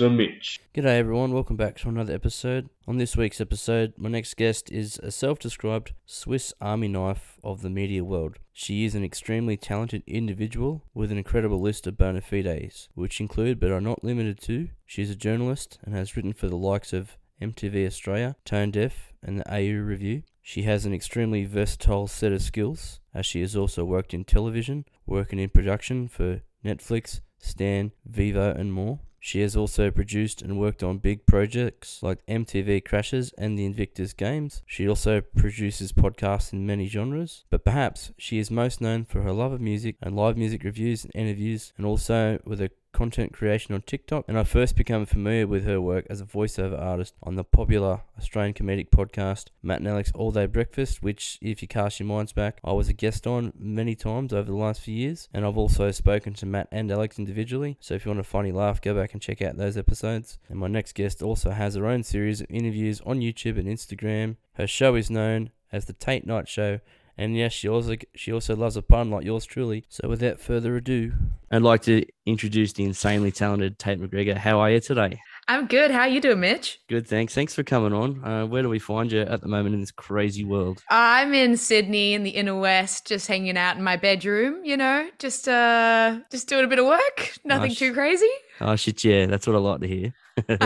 And Mitch. G'day everyone, welcome back to another episode. On this week's episode, my next guest is a self described Swiss Army knife of the media world. She is an extremely talented individual with an incredible list of bona fides, which include but are not limited to she is a journalist and has written for the likes of MTV Australia, Tone Deaf, and the AU Review. She has an extremely versatile set of skills, as she has also worked in television, working in production for Netflix, Stan, Vivo, and more. She has also produced and worked on big projects like MTV Crashes and the Invictus Games. She also produces podcasts in many genres, but perhaps she is most known for her love of music and live music reviews and interviews, and also with a content creation on TikTok, and I first became familiar with her work as a voiceover artist on the popular Australian comedic podcast Matt and Alex All Day Breakfast, which, if you cast your minds back, I was a guest on many times over the last few years, and I've also spoken to Matt and Alex individually. So if you want a funny laugh, go back and check out those episodes. And my next guest also has her own series of interviews on YouTube and Instagram. Her show is known as the Tate Night Show and yes, she also she also loves a pun like yours truly. So without further ado, I'd like to introduce the insanely talented Tate McGregor. How are you today? I'm good. How you doing, Mitch? Good, thanks. Thanks for coming on. Uh, where do we find you at the moment in this crazy world? I'm in Sydney in the inner west, just hanging out in my bedroom. You know, just uh, just doing a bit of work. Nothing oh, too crazy. Oh shit! Yeah, that's what I like to hear.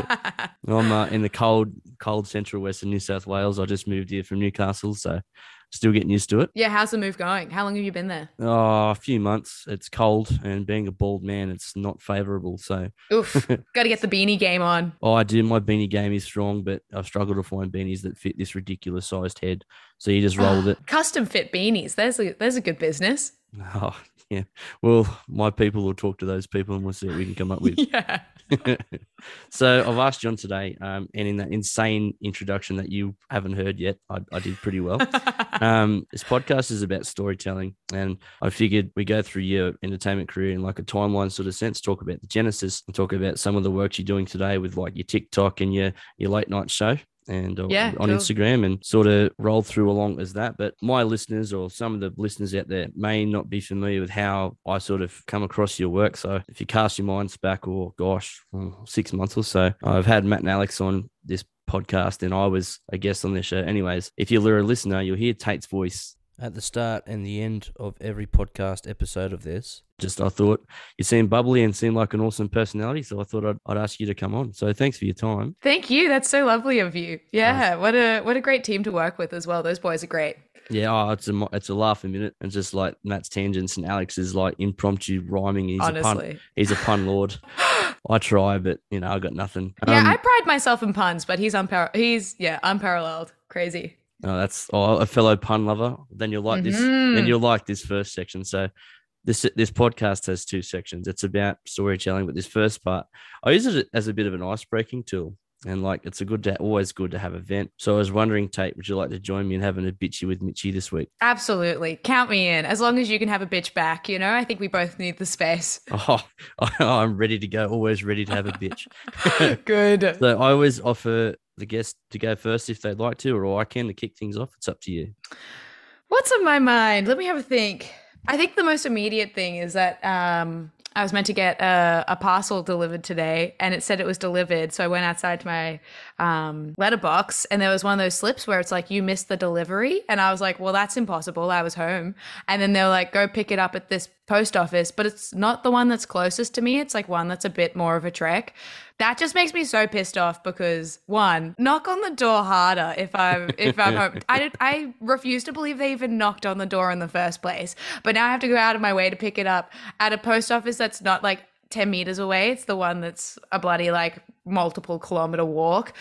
I'm uh, in the cold, cold central western New South Wales. I just moved here from Newcastle, so still getting used to it. Yeah, how's the move going? How long have you been there? Oh, a few months. It's cold, and being a bald man, it's not favourable. So, oof, got to get the beanie game on. Oh, I do. My beanie game is strong, but I've struggled to find beanies that fit this ridiculous sized head. So you just roll ah, with it. Custom fit beanies. There's a there's a good business. Oh yeah. Well, my people will talk to those people, and we'll see what we can come up with. yeah. so I've asked John today, um, and in that insane introduction that you haven't heard yet, I, I did pretty well. um, this podcast is about storytelling, and I figured we go through your entertainment career in like a timeline sort of sense, talk about the genesis, and talk about some of the work you're doing today with like your TikTok and your your late night show and yeah, on cool. Instagram and sort of roll through along as that. But my listeners or some of the listeners out there may not be familiar with how I sort of come across your work. So if you cast your minds back, or gosh, six months or so, I've had Matt and Alex on this podcast and I was a guest on their show. Anyways, if you're a listener, you'll hear Tate's voice at the start and the end of every podcast episode of this. Just I thought you seem bubbly and seem like an awesome personality, so I thought I'd, I'd ask you to come on. So thanks for your time. Thank you. That's so lovely of you. Yeah, nice. what a what a great team to work with as well. Those boys are great. Yeah, oh, it's a it's a laugh a minute, and just like Matt's tangents and Alex's like impromptu rhyming. He's Honestly. a pun. He's a pun lord. I try, but you know I got nothing. Yeah, um, I pride myself in puns, but he's unpar. He's yeah unparalleled. Crazy. Oh, that's oh, a fellow pun lover. Then you'll like mm-hmm. this. Then mm-hmm. you'll like this first section. So this this podcast has two sections. It's about storytelling, but this first part, I use it as a bit of an ice breaking tool. And like it's a good to always good to have a vent. So I was wondering, Tate, would you like to join me in having a bitchy with Mitchy this week? Absolutely. Count me in. As long as you can have a bitch back, you know, I think we both need the space. Oh, I'm ready to go, always ready to have a bitch. good. So I always offer the guest to go first if they'd like to, or I can to kick things off. It's up to you. What's on my mind? Let me have a think. I think the most immediate thing is that um, I was meant to get a, a, parcel delivered today, and it said it was delivered. So I went outside to my um, letterbox, and there was one of those slips where it's like you missed the delivery, and I was like, "Well, that's impossible. I was home." And then they're like, "Go pick it up at this post office," but it's not the one that's closest to me. It's like one that's a bit more of a trek. That just makes me so pissed off because one, knock on the door harder if I'm if I'm home. I I refuse to believe they even knocked on the door in the first place. But now I have to go out of my way to pick it up at a post office that's not like 10 meters away. It's the one that's a bloody like multiple kilometer walk.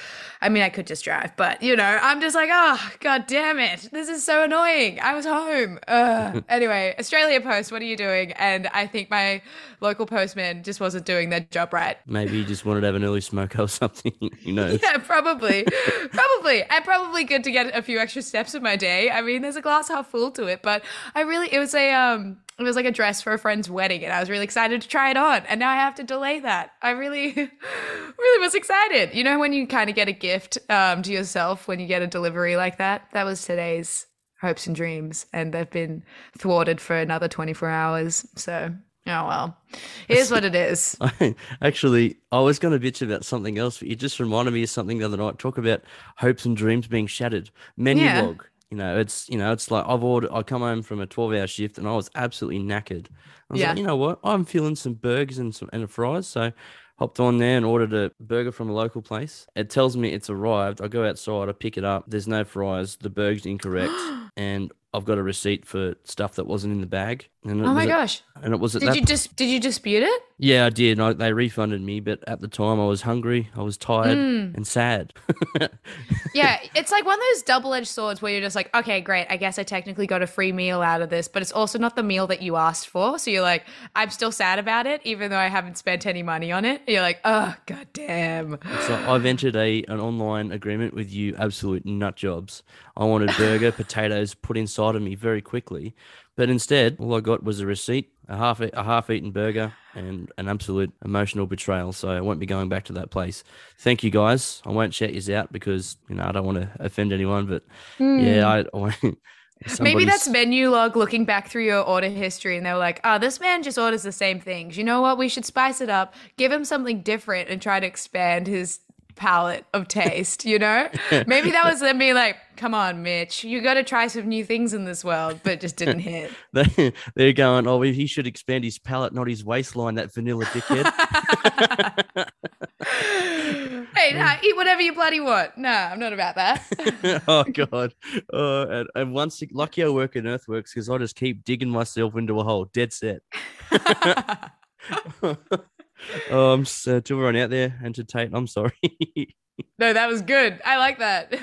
I mean, I could just drive, but you know, I'm just like, oh, god damn it. This is so annoying. I was home. anyway, Australia Post, what are you doing? And I think my local postman just wasn't doing their job right. Maybe he just wanted to have an early smoke or something. you know. Yeah, probably. probably. And probably good to get a few extra steps in my day. I mean, there's a glass half full to it, but I really, it was a, um, it was like a dress for a friend's wedding and I was really excited to try it on and now I have to delay that. I really really was excited. You know when you kind of get a gift um, to yourself when you get a delivery like that? That was today's hopes and dreams and they've been thwarted for another 24 hours. So Oh well, Here's what it is. I, actually, I was going to bitch about something else, but you just reminded me of something the other night. Talk about hopes and dreams being shattered. Menu Yeah. log. You know, it's you know, it's like I've ordered. I come home from a twelve-hour shift and I was absolutely knackered. I was Yeah. like, you know what? I'm feeling some burgers and some and a fries, so hopped on there and ordered a burger from a local place. It tells me it's arrived. I go outside, I pick it up. There's no fries. The burger's incorrect, and I've got a receipt for stuff that wasn't in the bag. And Oh my gosh! and it was Did that you just did you dispute it? yeah, I did. I, they refunded me, but at the time I was hungry, I was tired, Mm. and sad. Yeah, it's like one of those double-edged swords where you're just like, okay, great. I guess I technically got a free meal out of this, but it's also not the meal that you asked for. So you're like, I'm still sad about it, even though I haven't spent any money on it. You're like, oh god damn. so I've entered a an online agreement with you, absolute nut jobs. I wanted burger, potatoes put inside of me very quickly, but instead all I got was a receipt, a half a half eaten burger, and an absolute emotional betrayal. So I won't be going back to that place. Thank you guys. I won't shout you out because you know I don't want to offend anyone, but yeah, I. I won't- Hmm. Maybe that's Menulog looking back through your order history and they were like, oh, this man just orders the same things. You know what? We should spice it up, give him something different and try to expand his palette of taste, you know? Maybe that was them being like, come on, Mitch, you got to try some new things in this world, but just didn't hit. They, they're going, oh, he should expand his palate, not his waistline, that vanilla dickhead. hey, nah, eat whatever you bloody want. Nah, I'm not about that. oh, God. Oh, and, and once, lucky I work in Earthworks because I just keep digging myself into a hole, dead set. Oh, I'm to uh, everyone out there, and to Tate, I'm sorry. no, that was good. I like that.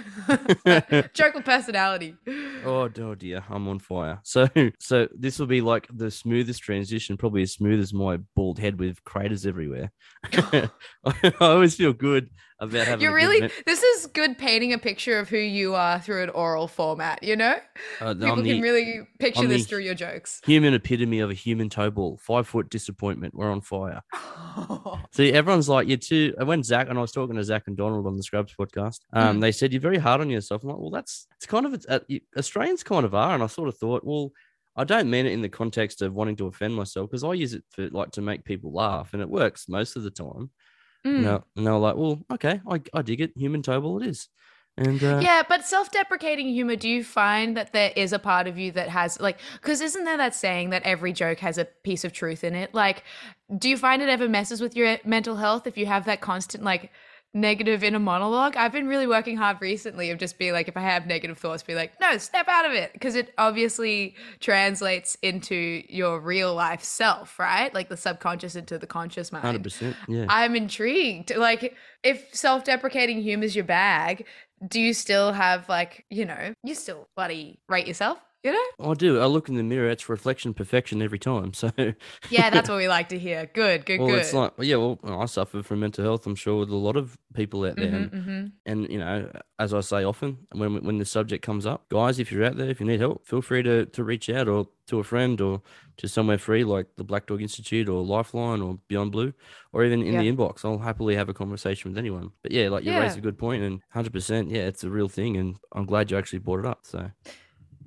Joke with personality. oh, oh dear, I'm on fire. So, so this will be like the smoothest transition, probably as smooth as my bald head with craters everywhere. I always feel good about having. You're a really, this is good painting a picture of who you are through an oral format, you know? uh, People I'm can really picture I'm this through your jokes. human epitome of a human toe ball. Five foot disappointment. We're on fire. See, everyone's like, you're too. When Zach and I was talking to Zach and Donald on the Scrubs podcast, um, Mm. they said you're very hard on yourself. I'm like, well, that's it's kind of uh, Australians kind of are, and I sort of thought, well, I don't mean it in the context of wanting to offend myself because I use it for like to make people laugh, and it works most of the time. Mm. And, they're, and like, well, okay, I, I dig it. Human ball, it is. And uh, Yeah, but self-deprecating humor, do you find that there is a part of you that has like cuz isn't there that saying that every joke has a piece of truth in it? Like do you find it ever messes with your mental health if you have that constant like negative inner monologue? I've been really working hard recently of just being like if I have negative thoughts be like, "No, step out of it" because it obviously translates into your real life self, right? Like the subconscious into the conscious mind. hundred percent, yeah. I'm intrigued. Like, if self deprecating humor is your bag, do you still have, like, you know, you still bloody rate yourself, you know? I do. I look in the mirror. It's reflection perfection every time. So Yeah, that's what we like to hear. Good, good, well, good. it's like, yeah, well, I suffer from mental health. I'm sure with a lot of people out there. Mhm, And, mhm. and, you know, as I say often, when when the subject comes up, guys, if you're out there, if you need help, feel free to to reach out or to a friend or to somewhere free like the Black Dog Institute or Lifeline or Beyond Blue or even in the inbox. I'll happily have a conversation with anyone. But yeah, like you raised Yeah. a good point and 100%, yeah, it's a real thing. And I'm glad you actually brought it up. So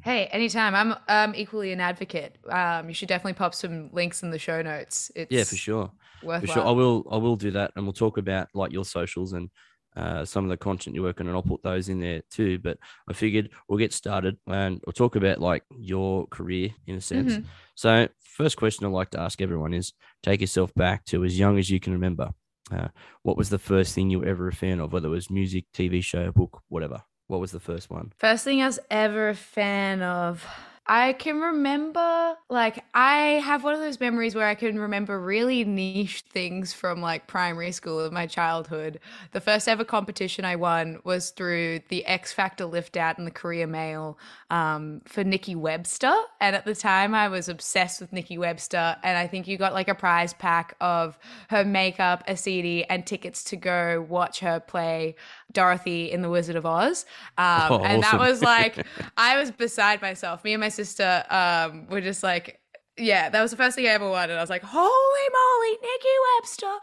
Hey, anytime. I'm um, equally an advocate. Um, you should definitely pop some links in the show notes. It's yeah, for sure. worthwhile. For sure, I will. I will do that, and we'll talk about like your socials and uh, some of the content you're working on. And I'll put those in there too. But I figured we'll get started and we'll talk about like your career in a sense. Mhm. So, first question I like to ask everyone is: take yourself back to as young as you can remember. Uh, what was the first thing you were ever a fan of, whether it was music, TV show, book, whatever? What was the first one? First thing I was ever a fan of. I can remember, like, I have one of those memories where I can remember really niche things from like primary school of my childhood. The first ever competition I won was through the X Factor lift out in the Courier Mail um, for Nikki Webster. And at the time, I was obsessed with Nikki Webster. And I think you got like a prize pack of her makeup, a CD, and tickets to go watch her play Dorothy in The Wizard of Oz. Um, Oh, and that was like, I was beside myself. Me and my sister um, were just like, yeah, that was the first thing I ever won. And I was like, holy moly, Nikki Webster.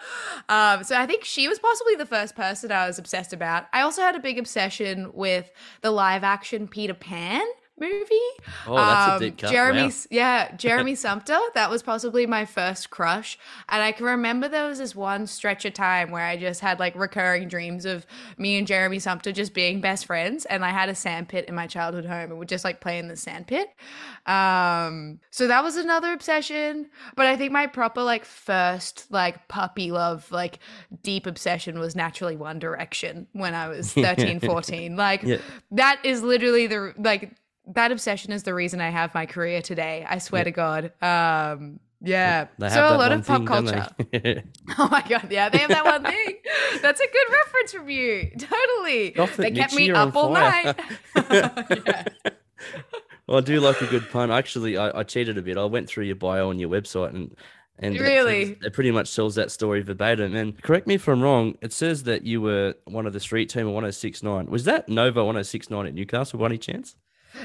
Um, so I think she was possibly the first person I was obsessed about. I also had a big obsession with the live action Peter Pan movie. Oh, that's a Um, deep cut. Jeremy, Wow. yeah, Jeremy Sumpter. That was possibly my first crush, and I can remember there was this one stretch of time where I just had like recurring dreams of me and Jeremy Sumpter just being best friends, and I had a sandpit in my childhood home, and would just like play in the sandpit. Um, so that was another obsession, but I think my proper like first like puppy love, like deep obsession was naturally One Direction when I was 13, 14. Like Yeah. that is literally the like that obsession is the reason I have my career today. I swear to God. Um, yeah. So a lot of pop thing, culture. Oh my god, yeah, they have that one thing. That's a good reference from you. Totally. Gothic they kept me up all night. yeah. Well, I do like a good pun. Actually, I, I cheated a bit. I went through your bio on your website and and Really? it pretty much tells that story verbatim. And correct me if I'm wrong. It says that you were one of the street team of 1069. Was that Nova 1069 at Newcastle by any chance?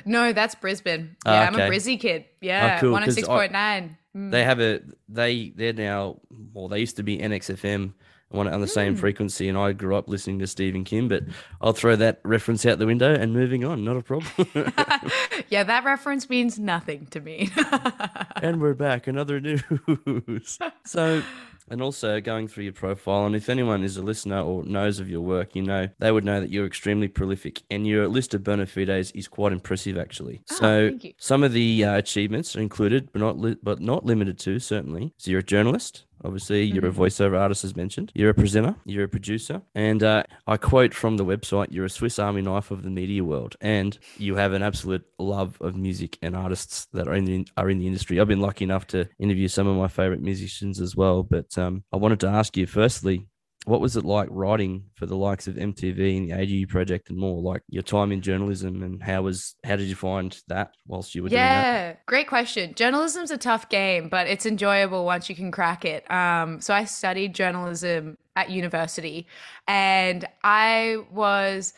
No, that's Brisbane. Ah, Yeah, I'm a okay. Brizzy kid. Yeah, cool, 'cause I- 106.9. Mm. They have a they they're now well they used to be NXFM on on the same Hmm. frequency, and I grew up listening to Stephen Kim. But I'll throw that reference out the window and moving on. Not a problem. yeah, that reference means nothing to me. And we're back. Another news. So, and also going through your profile, and if anyone is a listener or knows of your work, you know they would know that you're extremely prolific, and your list of bona fides is quite impressive, actually. Ah, so, some of the uh, achievements are included, but not li- but not limited to. Certainly, so you're a journalist. Obviously, you're Mm-hmm. a voiceover artist, as mentioned. You're a presenter. You're a producer, and uh, I quote from the website: "You're a Swiss Army knife of the media world, and you have an absolute love of music and artists that are in the are in the industry." I've been lucky enough to interview some of my favorite musicians as well. But um, I wanted to ask you, firstly, what was it like writing for the likes of MTV and the AGU project and more? Like your time in journalism, and how was how did you find that whilst you were? Yeah, great question. Journalism's a tough game, but it's enjoyable once you can crack it. Um, so I studied journalism at university, and I was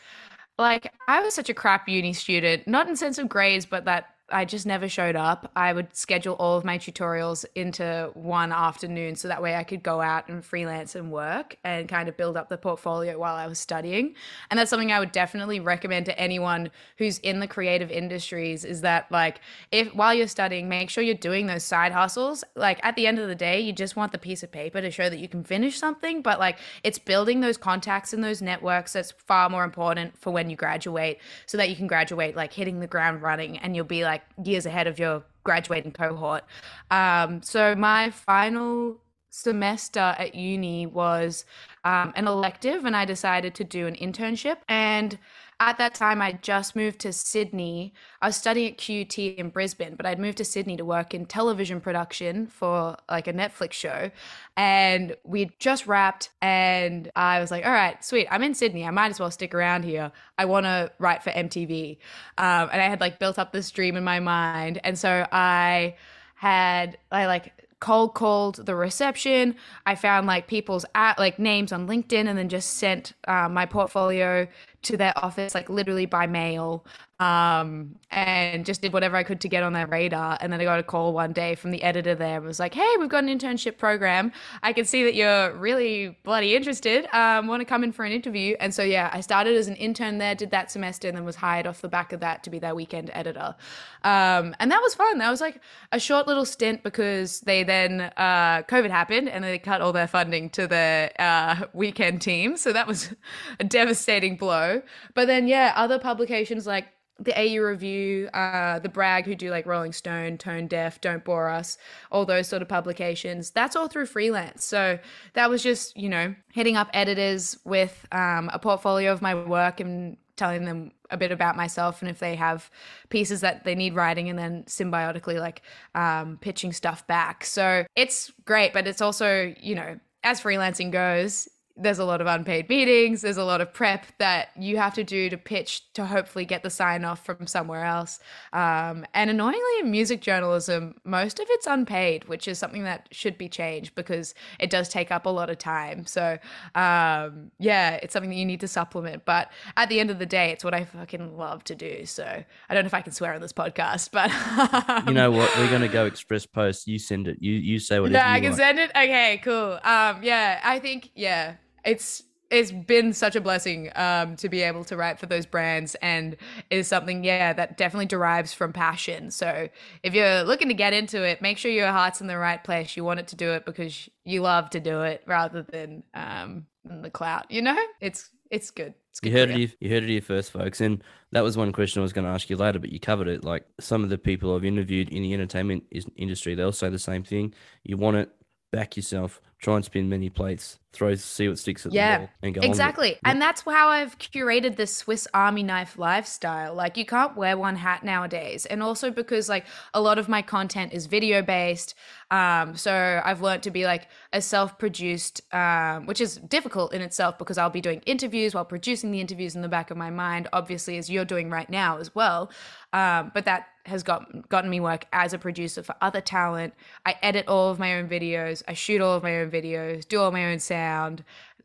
like, I was such a crap uni student, not in sense of grades, but that I just never showed up. I would schedule all of my tutorials into one afternoon so that way I could go out and freelance and work and kind of build up the portfolio while I was studying. And that's something I would definitely recommend to anyone who's in the creative industries is that like if while you're studying, make sure you're doing those side hustles. Like at the end of the day, you just want the piece of paper to show that you can finish something, but like it's building those contacts and those networks that's far more important for when you graduate so that you can graduate like hitting the ground running and you'll be like years ahead of your graduating cohort. Um, so my final semester at uni was um, an elective and I decided to do an internship and at that time I just moved to Sydney. I was studying at QUT in Brisbane, but I'd moved to Sydney to work in television production for like a Netflix show. And we'd just wrapped and I was like, all right, sweet. I'm in Sydney. I might as well stick around here. I want to write for MTV. Um, and I had like built up this dream in my mind. And so I had, I like, cold called the reception. I found like people's at like names on LinkedIn and then just sent uh, my portfolio to their office like literally by mail um, and just did whatever I could to get on their radar. And then I got a call one day from the editor there and was like, hey, we've got an internship program. I can see that you're really bloody interested. Um, want to come in for an interview? And so, yeah, I started as an intern there, did that semester, and then was hired off the back of that to be their weekend editor. Um, and that was fun. That was like a short little stint because they then, uh, COVID happened and they cut all their funding to their uh, weekend team. So that was a devastating blow. But then, yeah, other publications like the AU Review, uh, the Brag, who do like Rolling Stone, Tone Deaf, Don't Bore Us, all those sort of publications. That's all through freelance. So that was just, you know, hitting up editors with um, a portfolio of my work and telling them a bit about myself and if they have pieces that they need writing and then symbiotically like um, pitching stuff back. So it's great, but it's also, you know, as freelancing goes, there's a lot of unpaid meetings, there's a lot of prep that you have to do to pitch to hopefully get the sign off from somewhere else. Um, and annoyingly, in music journalism, most of it's unpaid, which is something that should be changed because it does take up a lot of time. So, um, yeah, it's something that you need to supplement. But at the end of the day, it's what I fucking love to do. So, I don't know if I can swear on this podcast, but You know what? We're gonna go express post. You send it. You you say whatever no, I can like. send it. Okay, cool. Um, yeah, I think yeah, it's it's been such a blessing um, to be able to write for those brands and is something yeah that definitely derives from passion so if you're looking to get into it make sure your heart's in the right place you want it to do it because you love to do it rather than um, the clout you know it's it's good it's you heard it. Here, you heard it here first, folks. And that was one question I was going to ask you later, but you covered it. Like some of the people I've interviewed in the entertainment industry, they'll say the same thing. You want it, back yourself, try and spin many plates, throw, see what sticks at yeah, the wall, and go exactly. And that's how I've curated the Swiss Army knife lifestyle. Like you can't wear one hat nowadays, and also because like a lot of my content is video based, um, so I've learned to be like a self produced, um, which is difficult in itself because I'll be doing interviews while producing the interviews in the back of my mind, obviously as you're doing right now as well. Um, but that has got gotten me work as a producer for other talent. I edit all of my own videos. I shoot all of my own videos, do all my own sound,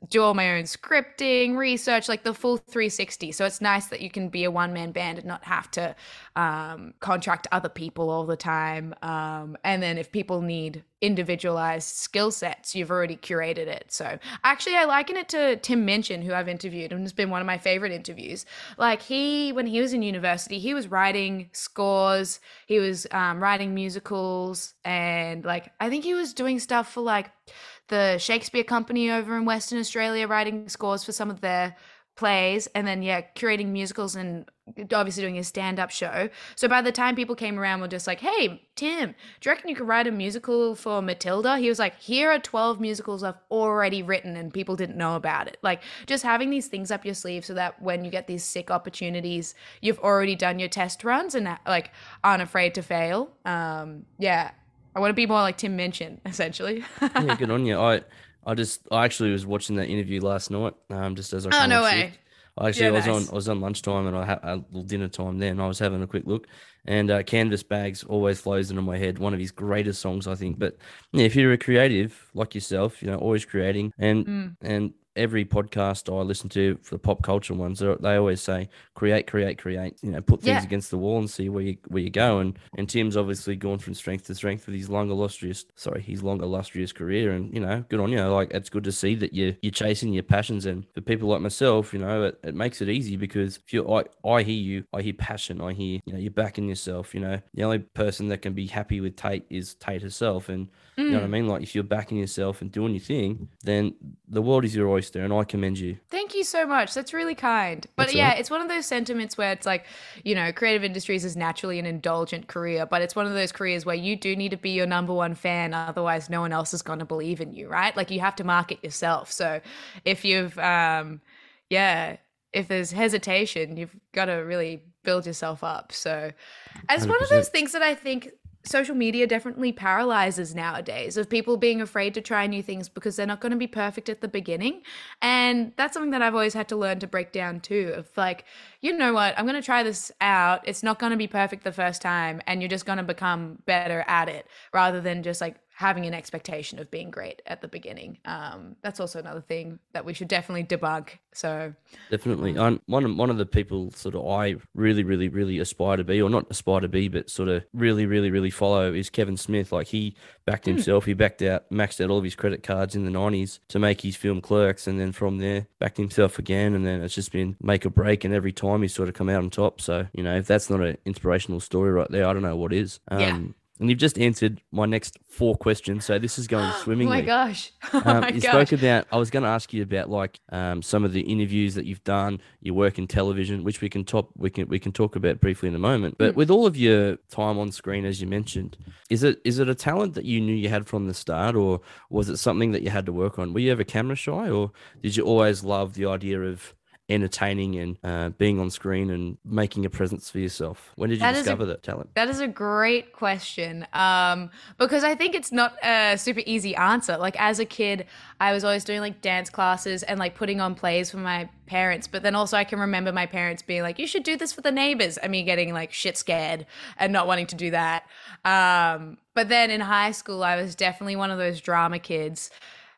do all my own scripting, research, like the full 360. So it's nice that you can be a one man band and not have to um, contract other people all the time. Um, and then if people need individualized skill sets, you've already curated it. So actually, I liken it to Tim Minchin, who I've interviewed, and it's been one of my favorite interviews. Like he, when he was in university, he was writing scores, he was um, writing musicals, and like I think he was doing stuff for like the Shakespeare Company over in Western Australia, writing scores for some of their plays, and then yeah, curating musicals and obviously doing a stand-up show. So by the time people came around, we're just like, "Hey, Tim, do you reckon you could write a musical for Matilda?" He was like, "Here are twelve musicals I've already written, and people didn't know about it." Like just having these things up your sleeve, so that when you get these sick opportunities, you've already done your test runs and like aren't afraid to fail. Um, yeah, I want to be more like Tim Minchin, essentially. yeah, good on you. I I just I actually was watching that interview last night. Um, just as I oh no way. I actually yeah, I was nice. on I was on lunchtime and I had a little dinner time then. I was having a quick look, and uh, Canvas Bags always flows into my head. One of his greatest songs, I think. But yeah, if you're a creative like yourself, you know, always creating and mm. and every podcast I listen to for the pop culture ones, they always say create, create, create. You know, put things yeah. against the wall and see where you where you go. And and Tim's obviously gone from strength to strength with his long illustrious, sorry, his long illustrious career. And you know, good on you. Like it's good to see that you you're chasing your passions. And for people like myself, you know, it, it makes it easy because if you I I hear you, I hear passion, I hear you know you're backing yourself. You know, the only person that can be happy with Tate is Tate herself. And mm. you know what I mm. mean. Like if you're backing yourself and doing your thing, then the world is your oyster and I commend you. Thank you so much. That's really kind. But That's yeah, right. it's one of those sentiments where it's like, you know, creative industries is naturally an indulgent career, but it's one of those careers where you do need to be your number one fan, otherwise no one else is going to believe in you, right? Like you have to market yourself. So if you've, um, yeah, if there's hesitation, you've got to really build yourself up. So, as 100%. one of those things that I think social media definitely paralyzes nowadays of people being afraid to try new things because they're not going to be perfect at the beginning. And that's something that i've always had to learn to break down too of like you know what? I'm going to try this out. It's not going to be perfect the first time and you're just going to become better at it rather than just like having an expectation of being great at the beginning. Um, that's also another thing that we should definitely debunk. So definitely, I'm one of, one of the people sort of I really, really, really aspire to be, or not aspire to be, but sort of really, really, really follow is Kevin Smith. Like he backed hmm. himself, mm. he backed out, maxed out all of his credit cards in the '90s to make his film Clerks, and then from there backed himself again, and then it's just been make or break, and every time he's sort of come out on top. So you know, if that's not an inspirational story right there, I don't know what is. Um, yeah and you've just answered my next four questions, so this is going swimmingly. oh my gosh! Oh um, my you gosh. spoke about. I was going to ask you about like um, some of the interviews that you've done, your work in television, which we can top we can we can talk about briefly in a moment. But mm. with all of your time on screen, as you mentioned, is it is it a talent that you knew you had from the start, or was it something that you had to work on? Were you ever camera shy, or did you always love the idea of entertaining and uh, being on screen and making a presence for yourself? When did you that discover a, that talent? That is a great question um, because I think it's not a super easy answer. Like as a kid, I was always doing like dance classes and like putting on plays for my parents. But then also I can remember my parents being like, "You should do this for the neighbors," and me getting like shit scared and not wanting to do that. Um, but then in high school, I was definitely one of those drama kids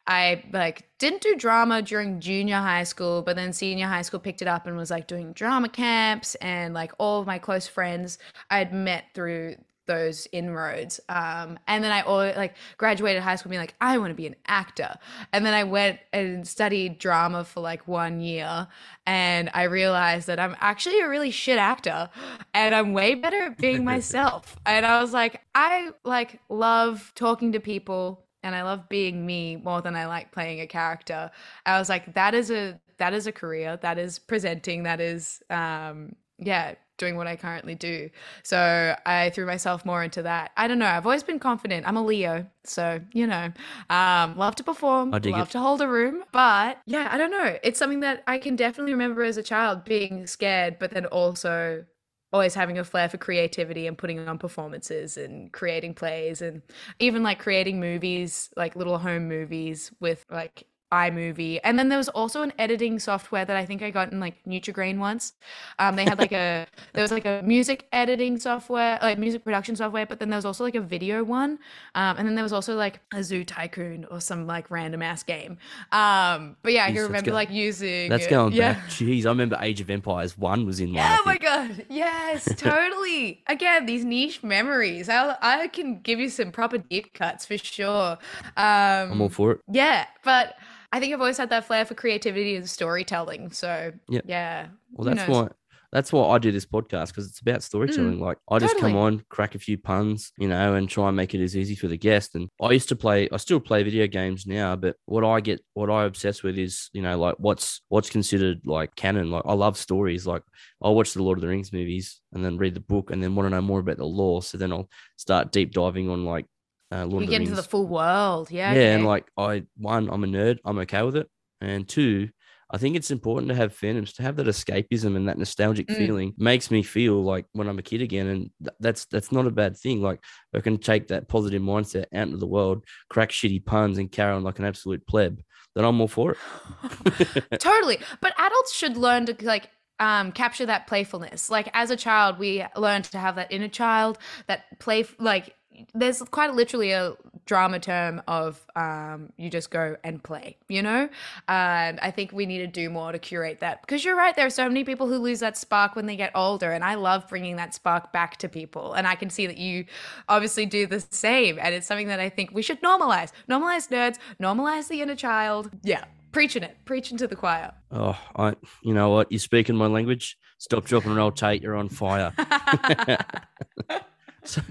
I like didn't do drama during junior high school, but then senior high school picked it up and was like doing drama camps and like all of my close friends I had met through those inroads. Um, and then I always like graduated high school being like, I want to be an actor. And then I went and studied drama for like one year and I realized that I'm actually a really shit actor and I'm way better at being myself. and I was like, I like love talking to people and I love being me more than I like playing a character. I was like, that is a that is a career. That is presenting. That is um yeah, doing what I currently do. So I threw myself more into that. I don't know. I've always been confident. I'm a Leo, so you know, um, love to perform, love it. to hold a room. But yeah, I don't know. It's something that I can definitely remember as a child being scared, but then also always having a flair for creativity and putting on performances and creating plays and even like creating movies, like little home movies with like iMovie. And then there was also an editing software that I think I got in like Nutrigrain once. Um, they had like a there was like a music editing software, like music production software, but then there was also like a video one. Um, and then there was also like a Zoo Tycoon or some like random ass game. Um, but yeah, I can remember go- like using That's going yeah. back. Jeez, I remember Age of Empires 1 was in. I Oh my god! Yes, totally. Again, these niche memories. I I can give you some proper deep cuts for sure. Um, I'm all for it. yeah, but I think I've always had that flair for creativity and storytelling. So Yep. yeah. Well, that's why that's why I do this podcast because it's about storytelling. Mm, like I just come on, crack a few puns, you know, and try and make it as easy for the guest. And I used to play, I still play video games now, but what I get, what I obsess with is, you know, like what's what's considered like canon. Like I love stories. Like I'll watch the Lord of the Rings movies and then read the book and then want to know more about the lore. So then I'll start deep diving on like uh, Lord the get into the full world. Yeah. yeah, and like I one, I'm a nerd. I'm okay with it. And two, I think it's important to have fandoms to have that escapism and that nostalgic Mm. feeling makes me feel like when I'm a kid again, and th- that's that's not a bad thing. Like I can take that positive mindset out into the world, crack shitty puns, and carry on like an absolute pleb. Then I'm all for it. totally. But adults should learn to like um capture that playfulness. Like as a child, we learn to have that inner child, that play like there's quite literally a drama term of um you just go and play, you know? And I think we need to do more to curate that because you're right there are so many people who lose that spark when they get older and I love bringing that spark back to people and I can see that you obviously do the same and it's something that I think we should normalize. Normalize nerds, normalize the inner child. Yeah, preaching it, preaching to the choir. Oh, I, you know what? You're speaking my language. Stop, dropping, roll, Tate. You're on fire. So,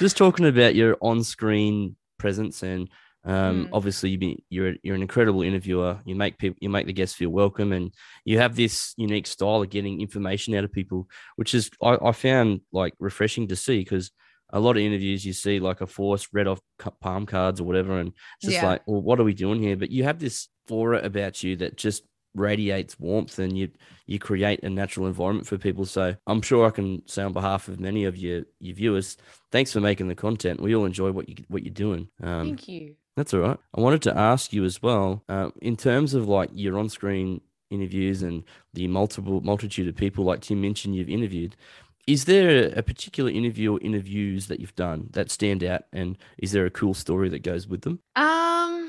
just talking about your on-screen presence, and um, Mm. obviously you be, you're you're an incredible interviewer. You make people, you make the guests feel welcome, and you have this unique style of getting information out of people, which is I, I found like refreshing to see because a lot of interviews you see like a force read off palm cards or whatever, and it's just Yeah. like, well, what are we doing here? But you have this aura about you that just radiates warmth and you you create a natural environment for people. So i'm sure i can say on behalf of many of your your viewers thanks for making the content. We all enjoy what you what you're doing. Um Thank you. that's all right. I wanted to ask you as well uh, in terms of like your on-screen interviews and the multiple multitude of people like tim mentioned you've interviewed is there a particular interview or interviews that you've done that stand out? And is there a cool story that goes with them? Um,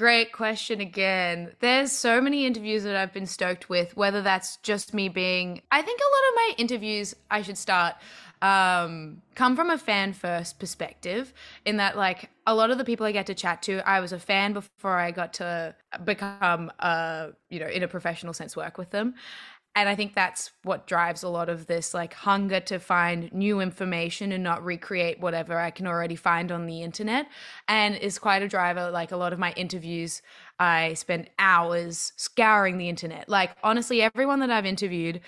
great question again. There's so many interviews that I've been stoked with, whether that's just me being I think a lot of my interviews I should start um come from a fan first perspective in that like a lot of the people I get to chat to I was a fan before I got to become uh you know in a professional sense work with them and I think that's what drives a lot of this like hunger to find new information and not recreate whatever I can already find on the internet. And is quite a driver. Like a lot of my interviews, I spend hours scouring the internet. Like honestly, everyone that I've interviewed,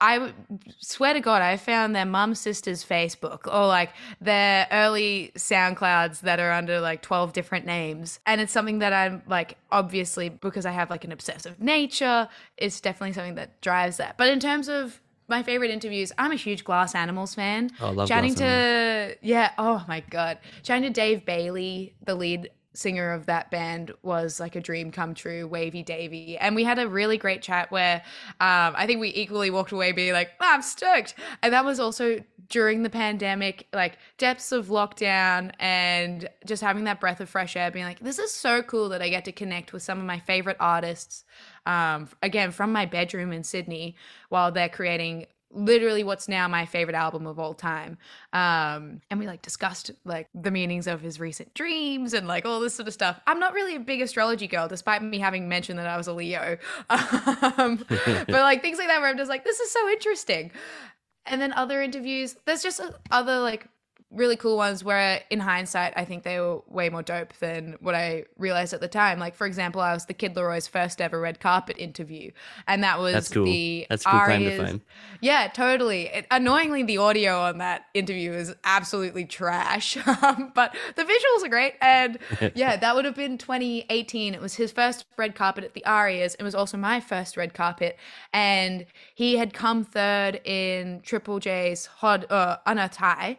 I swear to God, I found their mum sister's Facebook or like their early SoundClouds that are under like 12 different names. And it's something that I'm like, obviously, because I have like an obsessive nature, it's definitely something that drives that. But in terms of my favorite interviews, I'm a huge Glass Animals fan. Oh, I love Chatting to, yeah, oh my God. Chatting to Dave Bayley, the lead singer of that band was like a dream come true wavy davy. And we had a really great chat where um, i think we equally walked away being like oh, i'm stoked. And that was also during the pandemic like depths of lockdown and just having that breath of fresh air being like this is so cool that i get to connect with some of my favorite artists um, again from my bedroom in sydney while they're creating literally what's now my favorite album of all time. Um, and we like discussed like the meanings of his recent dreams and like all this sort of stuff. I'm not really a big astrology girl, despite me having mentioned that I was a Leo. Um, but like things like that where I'm just like, this is so interesting. And then other interviews, there's just other like really cool ones where in hindsight I think they were way more dope than what I realized at the time. Like for example, I was the Kid LAROI's first ever red carpet interview. And that was That's cool. the That's a cool to Arias- fame. Yeah, totally. It, annoyingly the audio on that interview is absolutely trash. Um, but the visuals are great. And yeah, that would have been 2018. It was his first red carpet at the Arias. It was also my first red carpet. And he had come third in Triple J's Hod uh, Unearthed High.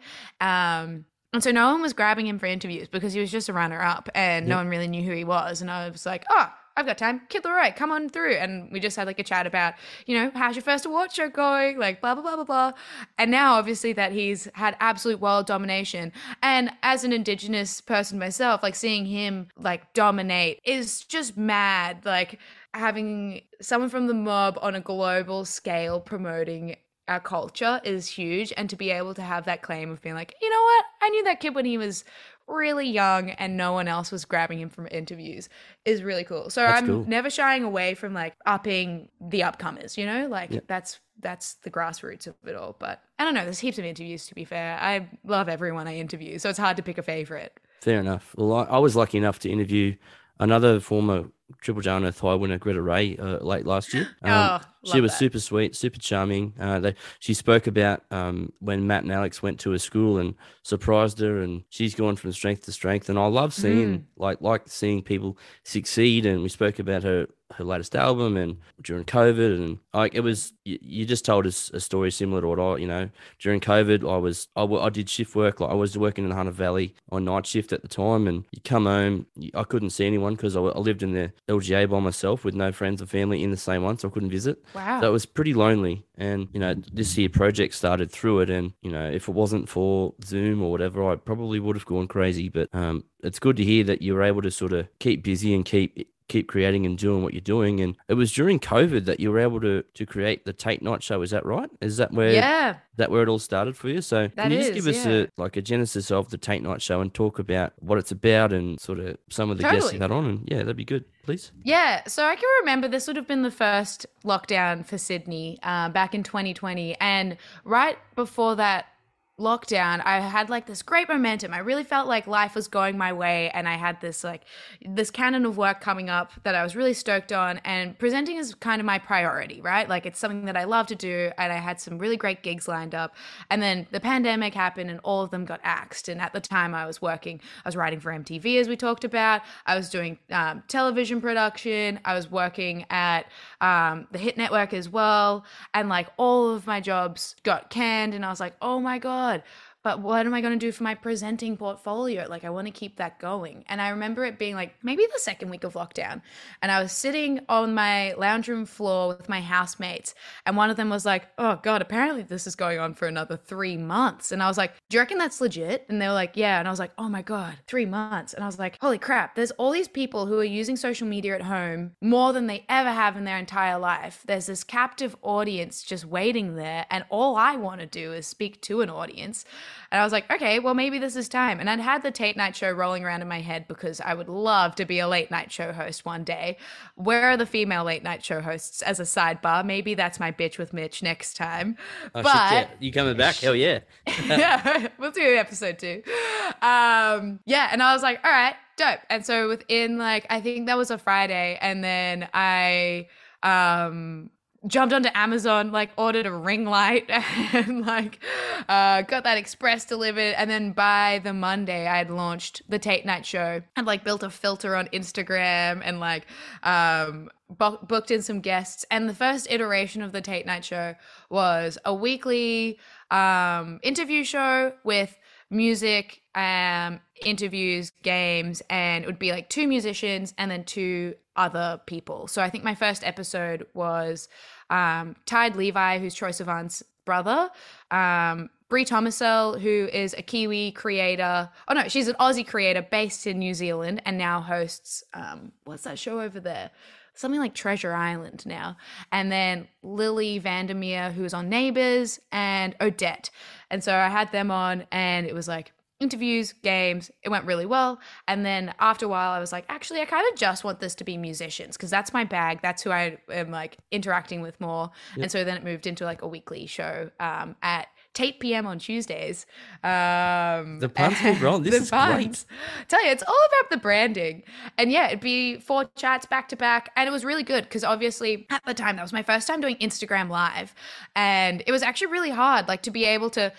Um, and so no one was grabbing him for interviews because he was just a runner up and no one really knew who he was. And I was like, oh, I've got time. Kid LAROI, come on through. And we just had like a chat about, you know, how's your first award show going? Like blah, blah, blah, blah, blah. And now obviously that he's had absolute world domination. And as an indigenous person myself, like seeing him like dominate is just mad. Like having someone from the mob on a global scale promoting our culture is huge and to be able to have that claim of being like you know what i knew that kid when he was really young and no one else was grabbing him from interviews is really cool so That's i'm cool. never shying away from like upping the upcomers you know like Yeah. that's that's the grassroots of it all but i don't know there's heaps of interviews to be fair i love everyone i interview so it's hard to pick a favorite Fair enough. Well, I, I was lucky enough to interview another former Triple J and Unearthed High winner, Greta Ray, uh, late last year. Um, oh she was that. super sweet, super charming. Uh, they, she spoke about um, when Matt and Alex went to her school and surprised her, and she's gone from strength to strength. And I love seeing, Mm. like, like seeing people succeed. And we spoke about her her latest album and during COVID, and like it was, you, you just told us a story similar to what I, you know, during COVID, I was, I, w- I did shift work. Like I was working in the Hunter Valley on night shift at the time, and you come home, I couldn't see anyone because I lived in the LGA by myself with no friends or family in the same one, so I couldn't visit. wow So it was pretty lonely. And, you know, this year project started through it. And, you know, if it wasn't for Zoom or whatever, I probably would have gone crazy. But um, it's good to hear that you were able to sort of keep busy and keep keep creating and doing what you're doing. And it was during COVID that you were able to to create the Tate Night Show. Is that right? Is that where yeah that where it all started for you? So That can you just give us yeah. a like a genesis of the Tate Night Show and talk about what it's about and sort of some of the guests Totally. you had on? And yeah, that'd be good, please. Yeah, so I can remember this would have been the first lockdown for Sydney uh, back in 2020. And right before that lockdown, I had like this great momentum. I really felt like life was going my way. And I had this like this canon of work coming up that I was really stoked on. And presenting is kind of my priority, right? Like it's something that I love to do. And I had some really great gigs lined up. And then the pandemic happened and all of them got axed. And at the time, I was working, I was writing for MTV, as we talked about. I was doing um, television production. I was working at um, the Hit Network as well. And like all of my jobs got canned. And I was like, oh my God blood but what am I going to do for my presenting portfolio? Like, I want to keep that going. And I remember it being like maybe the second week of lockdown. And I was sitting on my lounge room floor with my housemates. And one of them was like, oh God, apparently this is going on for another three months. And I was like, do you reckon that's legit? And they were like, yeah. And I was like, oh my God, three months. And I was like, holy crap, there's all these people who are using social media at home more than they ever have in their entire life. There's this captive audience just waiting there. And all I want to do is speak to an audience. And I was like, okay, well, maybe this is time. And I'd had the Tate Night Show rolling around in my head because I would love to be a late night show host one day. Where are the female late night show hosts as a sidebar? Maybe that's my bitch with Mitch next time. Oh, but shit, yeah. You coming back? Hell yeah. yeah, we'll do episode two. Um, yeah, and I was like, all right, dope. And so within like, I think that was a Friday, and then I um jumped onto Amazon, like ordered a ring light and like uh got that express delivered. And then by the Monday I had launched the Tate Night Show and like built a filter on Instagram and like um bu- booked in some guests. And the first iteration of the Tate Night Show was a weekly um interview show with music, um, interviews, games, and it would be like two musicians and then two other people. So I think my first episode was um, Tyde Levi, who's Troye Sivan's brother, um, Bree Tomasel, who is a Kiwi creator. Oh no, she's an Aussie creator based in New Zealand and now hosts um, what's that show over there? Something like Treasure Island now. And then Lilly Van der Meer, who was on Neighbours, and Odette. And so I had them on, and it was like interviews, games. It went really well. And then after a while, I was like, actually, I kind of just want this to be musicians because that's my bag. That's who I am like interacting with more. Yep. And so then it moved into like a weekly show um, at Tait PM on Tuesdays. Um, the puns keep rolling. This is puns. great. Tell you, it's all about the branding. And yeah, it'd be four chats back to back. And it was really good because obviously at the time, that was my first time doing Instagram Live. And it was actually really hard, like to be able to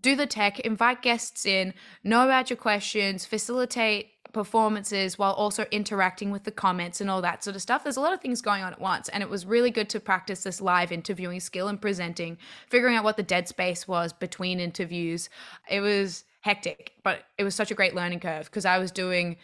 do the tech, invite guests in, know about your questions, facilitate performances while also interacting with the comments and all that sort of stuff. There's a lot of things going on at once. And it was really good to practice this live interviewing skill and presenting, figuring out what the dead space was between interviews. It was hectic, but it was such a great learning curve because I was doing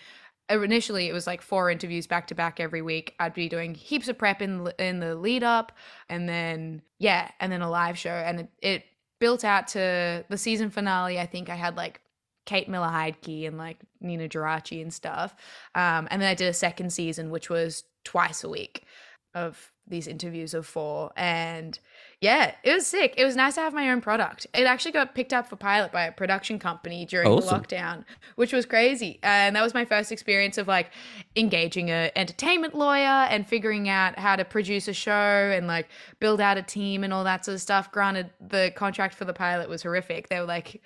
initially it was like four interviews back to back every week i'd be doing heaps of prep in in the lead up and then yeah and then a live show and it, it built out to the season finale. I think I had like Kate Miller Heidke and like Nina Geraci and stuff. Um, and then I did a second season, which was twice a week of these interviews of four. And yeah, it was sick. It was nice to have my own product. It actually got picked up for pilot by a production company during awesome. the lockdown, which was crazy. And that was my first experience of like engaging a entertainment lawyer and figuring out how to produce a show and like build out a team and all that sort of stuff. Granted, the contract for the pilot was horrific. They were like,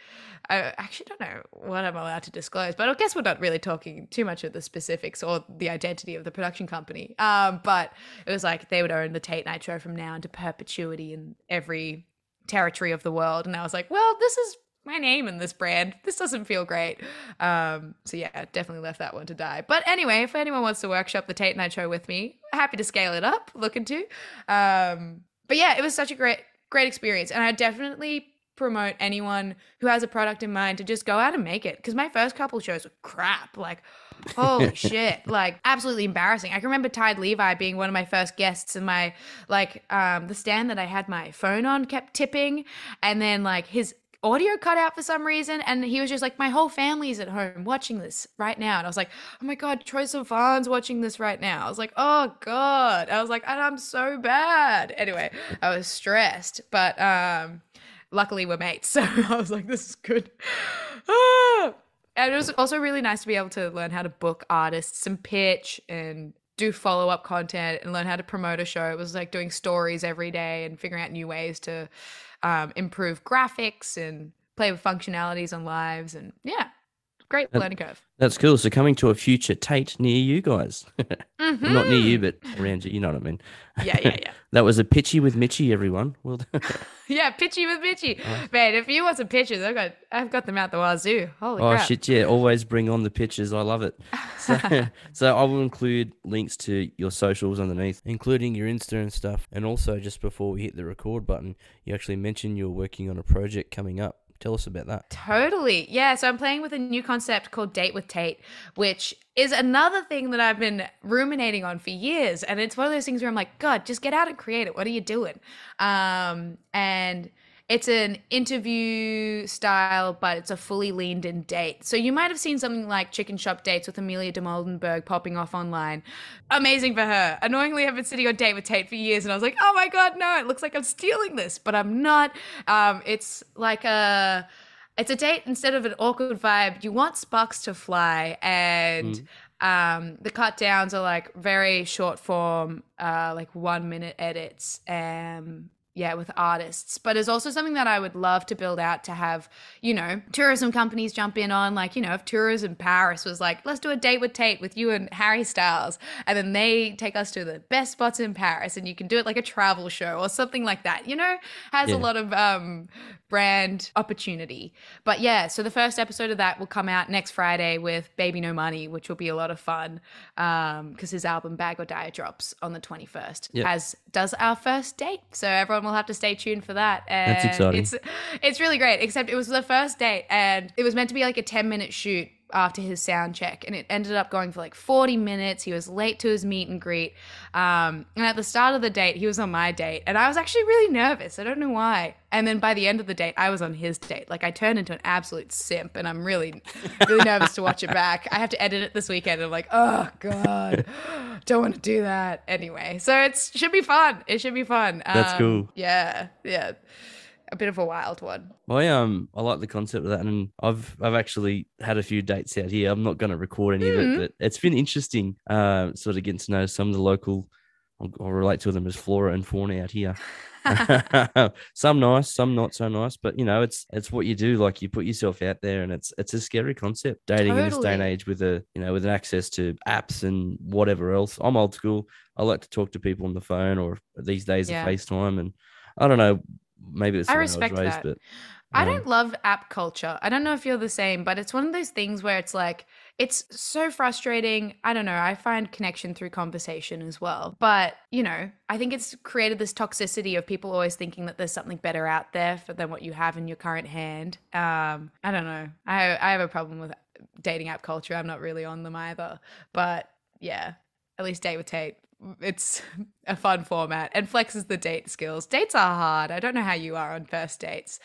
I actually don't know what I'm allowed to disclose, but I guess we're not really talking too much of the specifics or the identity of the production company. Um, but it was like they would own the Tait Night Show from now into perpetuity in every territory of the world. And I was like, well, this is my name in this brand. This doesn't feel great. Um, so yeah, definitely left that one to die. But anyway, if anyone wants to workshop the Tait Night Show with me, happy to scale it up, looking to. Um, but yeah, it was such a great, great experience. And I definitely promote anyone who has a product in mind to just go out and make it. Because my first couple shows were crap. Like, holy shit. Like, absolutely embarrassing. I can remember Tyde Levi being one of my first guests, and my, like, um, the stand that I had my phone on kept tipping. And then, like, his audio cut out for some reason. And he was just like, My whole family's at home watching this right now. And I was like, Oh my God, Troye Sivan's watching this right now. I was like, Oh God. I was like, And I'm so bad. Anyway, I was stressed. But um luckily we're mates. So I was like, this is good. And it was also really nice to be able to learn how to book artists and pitch and do follow up content and learn how to promote a show. It was like doing stories every day and figuring out new ways to um, improve graphics and play with functionalities on lives. And yeah, great that, learning curve. That's cool. So coming to a future Tait near you guys, mm-hmm. not near you, but around you. You know what I mean? Yeah, yeah, yeah. that was a pitchy with Mitchy, everyone. Well, yeah, pitchy with Mitchy. Oh. Man, if you want some pictures, I've got I've got them out the wazoo. Holy crap. oh crap. shit, yeah! Always bring on the pictures. I love it. So, so I will include links to your socials underneath, including your Insta and stuff. And also, just before we hit the record button, you actually mentioned you're working on a project coming up. Tell us about that. Totally. Yeah. So I'm playing with a new concept called Date with Tait, which is another thing that I've been ruminating on for years. And it's one of those things where I'm like, God, just get out and create it. What are you doing? Um, and it's an interview style, but it's a fully leaned in date. So you might have seen something like Chicken Shop Dates with Amelia Dimoldenberg popping off online. Amazing for her. Annoyingly, I've been sitting on Date with Tait for years, and I was like, oh my god, no! It looks like I'm stealing this, but I'm not. Um, it's like a it's a date instead of an awkward vibe. You want sparks to fly, and mm. um, the cut downs are like very short form, uh, like one minute edits. Um, yeah, with artists. But it's also something that I would love to build out to have, you know, tourism companies jump in on. Like, you know, if Tourism Paris was like, let's do a date with Tait with you and Harry Styles. And then they take us to the best spots in Paris and you can do it like a travel show or something like that, you know, has yeah. a lot of um, brand opportunity. But yeah, so the first episode of that will come out next Friday with Baby No Money, which will be a lot of fun because um, his album Bag or Die drops on the 21st, yep. as does our first date. So everyone will have to stay tuned for that. And That's exciting. It's it's really great. Except it was the first date, and it was meant to be like a ten minute shoot after his sound check, and it ended up going for like 40 minutes. He was late to his meet and greet. Um, and at the start of the date, he was on my date, and I was actually really nervous. I don't know why. And then by the end of the date, I was on his date. Like I turned into an absolute simp, and I'm really, really nervous to watch it back. I have to edit it this weekend. And I'm like, oh god, don't want to do that anyway. So it should be fun. It should be fun. That's Um, cool. Yeah, yeah, a bit of a wild one. I um I like the concept of that, and I've I've actually had a few dates out here. I'm not going to record any of Mhm. it, but it's been interesting. Uh, sort of getting to know some of the local. I'll, I'll relate to them as flora and fauna out here. some nice, some not so nice, but you know, it's it's what you do. Like you put yourself out there, and it's it's a scary concept. Dating in this day and age with a you know with an access to apps and whatever else. I'm old school. I like to talk to people on the phone or these days Yeah. of FaceTime, and I don't know. Maybe it's I respect I raised, that. but I um, don't love app culture. I don't know if you're the same, but it's one of those things where it's like, it's so frustrating. I don't know. I find connection through conversation as well. But, you know, I think it's created this toxicity of people always thinking that there's something better out there for than what you have in your current hand. Um, I don't know. I, I have a problem with dating app culture. I'm not really on them either. But yeah, at least date with Tait. It's a fun format and flexes the date skills. Dates are hard. I don't know how you are on first dates.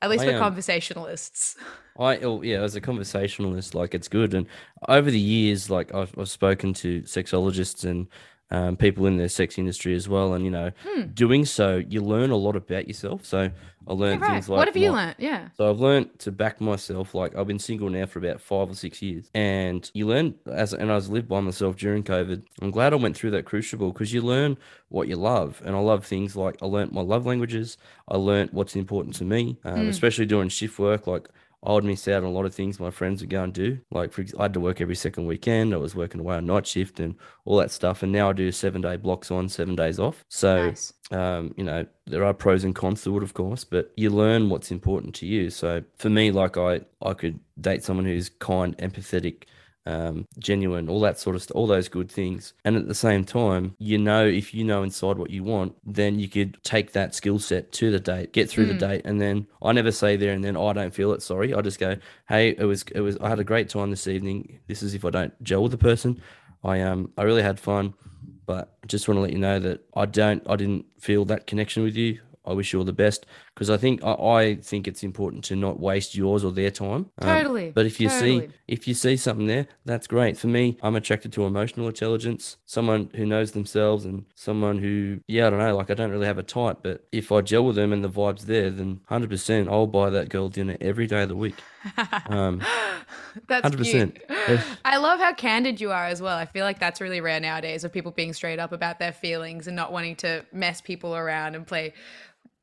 At least I for am. conversationalists. I oh yeah, as a conversationalist, like it's good. And over the years, like I've, I've spoken to sexologists and um, people in the sex industry as well. And you know, Hmm. doing so, you learn a lot about yourself. So I learned right. things like what have you my- learned? Yeah. So I've learned to back myself. Like I've been single now for about five or six years, and you learn as and I was lived by myself during COVID. I'm glad I went through that crucible because you learn what you love, and I love things like I learned my love languages. I learned what's important to me, um, Mm. especially doing shift work. Like I would miss out on a lot of things my friends would go and do. Like for I had to work every second weekend. I was working away on night shift and all that stuff. And now I do seven day blocks on, seven days off. So nice. um, you know, there are pros and cons to it, of course, but you learn what's important to you. So for me, like I, I could date someone who's kind, empathetic, um, genuine, all that sort of stuff, all those good things. And at the same time, you know, if you know inside what you want, then you could take that skill set to the date, get through the Mm. date, and then I never say there and then "Oh, I don't feel it. Sorry, I just go, hey, it was, it was, I had a great time this evening. This is if I don't gel with the person. I um, I really had fun but just want to let you know that I don't, I didn't feel that connection with you. I wish you all the best because I think I, I think it's important to not waste yours or their time. Um, Totally, but if you see if you see something there, that's great. For me, I'm attracted to emotional intelligence, someone who knows themselves and someone who, yeah, I don't know, like I don't really have a type, but if I gel with them and the vibe's there, then 100% I'll buy that girl dinner every day of the week. Um, That's 100%. cute. I love how candid you are as well. I feel like that's really rare nowadays of people being straight up about their feelings and not wanting to mess people around and play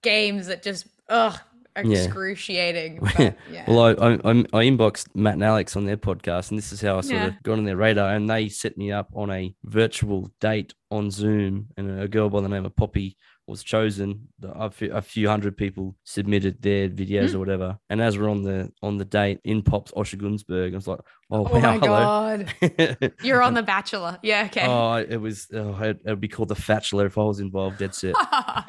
games that just ugh are Yeah. excruciating. But, yeah. Well, I, I I I inboxed Matt and Alex on their podcast, and this is how I sort Yeah. of got on their radar. And they set me up on a virtual date on Zoom, and a girl by the name of Poppy was chosen. A few, hundred people submitted their videos Hmm. or whatever. And as we're on the on the date, in pops Osher Gunsberg. I was like, oh, oh wow, my god. You're on The Bachelor. Yeah, okay. oh, it was. Oh, it would be called the Fatchler if I was involved. Dead set.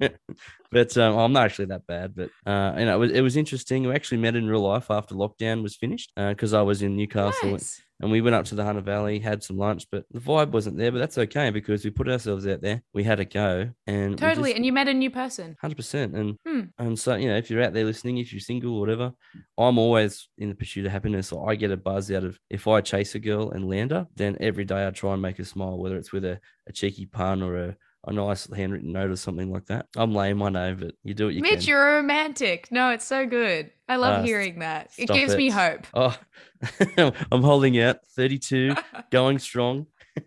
but um, I'm not actually that bad. But uh, you know, it was, it was interesting. We actually met in real life after lockdown was finished because I was in Newcastle nice. And we went up to the Hunter Valley, had some lunch, but the vibe wasn't there. But that's okay because we put ourselves out there. We had a go and Totally. just- And you met a new person. Hundred percent, and Hmm. and so you know, if you're out there listening, if you're single or whatever, I'm always in the pursuit of happiness. So I get a buzz out of if I chase a girl and land her, then every day I try and make her smile, whether it's with a, a cheeky pun or a, a nice handwritten note or something like that. I'm lame, I know, but you do what you Mitch, can. you're romantic. No, it's so good. I love Ah, hearing that. It gives me hope. Oh, I'm holding out, 32, going strong.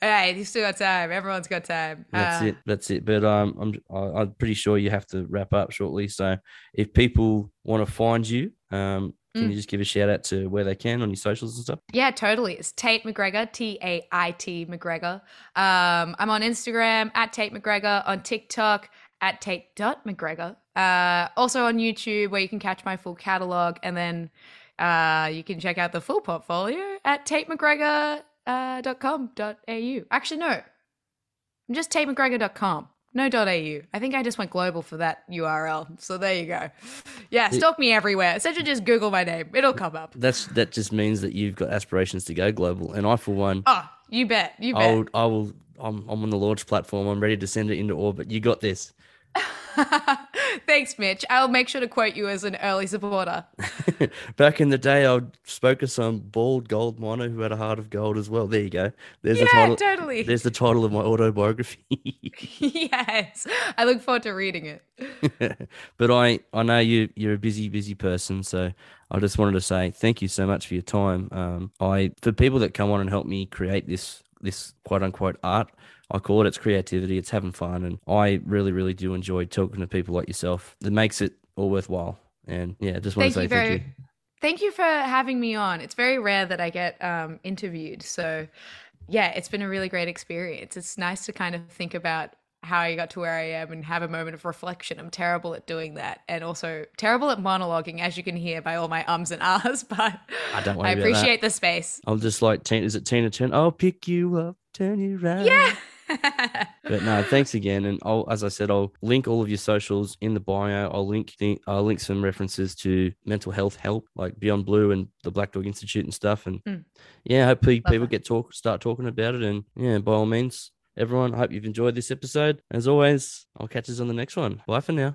Hey, you still got time. Everyone's got time. That's Uh, it. That's it. But um, I'm I'm pretty sure you have to wrap up shortly. So if people want to find you, um, can Mm. you just give a shout out to where they can on your socials and stuff? Yeah, totally. It's Tait McGregor, T A I T McGregor. Um, I'm on Instagram at Tait McGregor, on TikTok at Tait.McGregor. Uh, also on YouTube where you can catch my full catalog. And then uh, you can check out the full portfolio at TaitMcGregor.com.au. Actually, no, I'm just TaitMcGregor.com. No .au. I think I just went global for that URL. So there you go. Yeah, stalk me everywhere. Essentially, just Google my name. It'll come up. That's that just means that you've got aspirations to go global, and I, for one, Oh, you bet. You bet. I'll, I will. I'm, I'm on the launch platform. I'm ready to send it into orbit. You got this. Thanks, Mitch. I'll make sure to quote you as an early supporter. Back in the day, I spoke of some bald gold miner who had a heart of gold as well. There you go. There's the Yeah, title. totally. There's the title of my autobiography. yes. I look forward to reading it. but I, I know you you're a busy busy person, so I just wanted to say thank you so much for your time. Um, I for people that come on and help me create this this quote unquote art, I call it it's creativity, it's having fun, and I really really do enjoy talking to people like yourself. That makes it all worthwhile. And yeah, just want Thank to say you very thank you. Thank you for having me on. It's very rare that I get um, interviewed. So, yeah, it's been a really great experience. It's nice to kind of think about how I got to where I am and have a moment of reflection. I'm terrible at doing that and also terrible at monologuing, as you can hear by all my ums and ahs, but I don't I appreciate the space. I'm just like, is it Tina Turner? I'll pick you up, turn you around. Yeah. But no, thanks again. And I'll, as I said, I'll link all of your socials in the bio. I'll link the, I'll link some references to mental health help, like Beyond Blue and the Black Dog Institute and stuff. And Mm. yeah, hopefully Love people that. get talk, start talking about it. And yeah, by all means, everyone, I hope you've enjoyed this episode. As always, I'll catch us on the next one. Bye for now.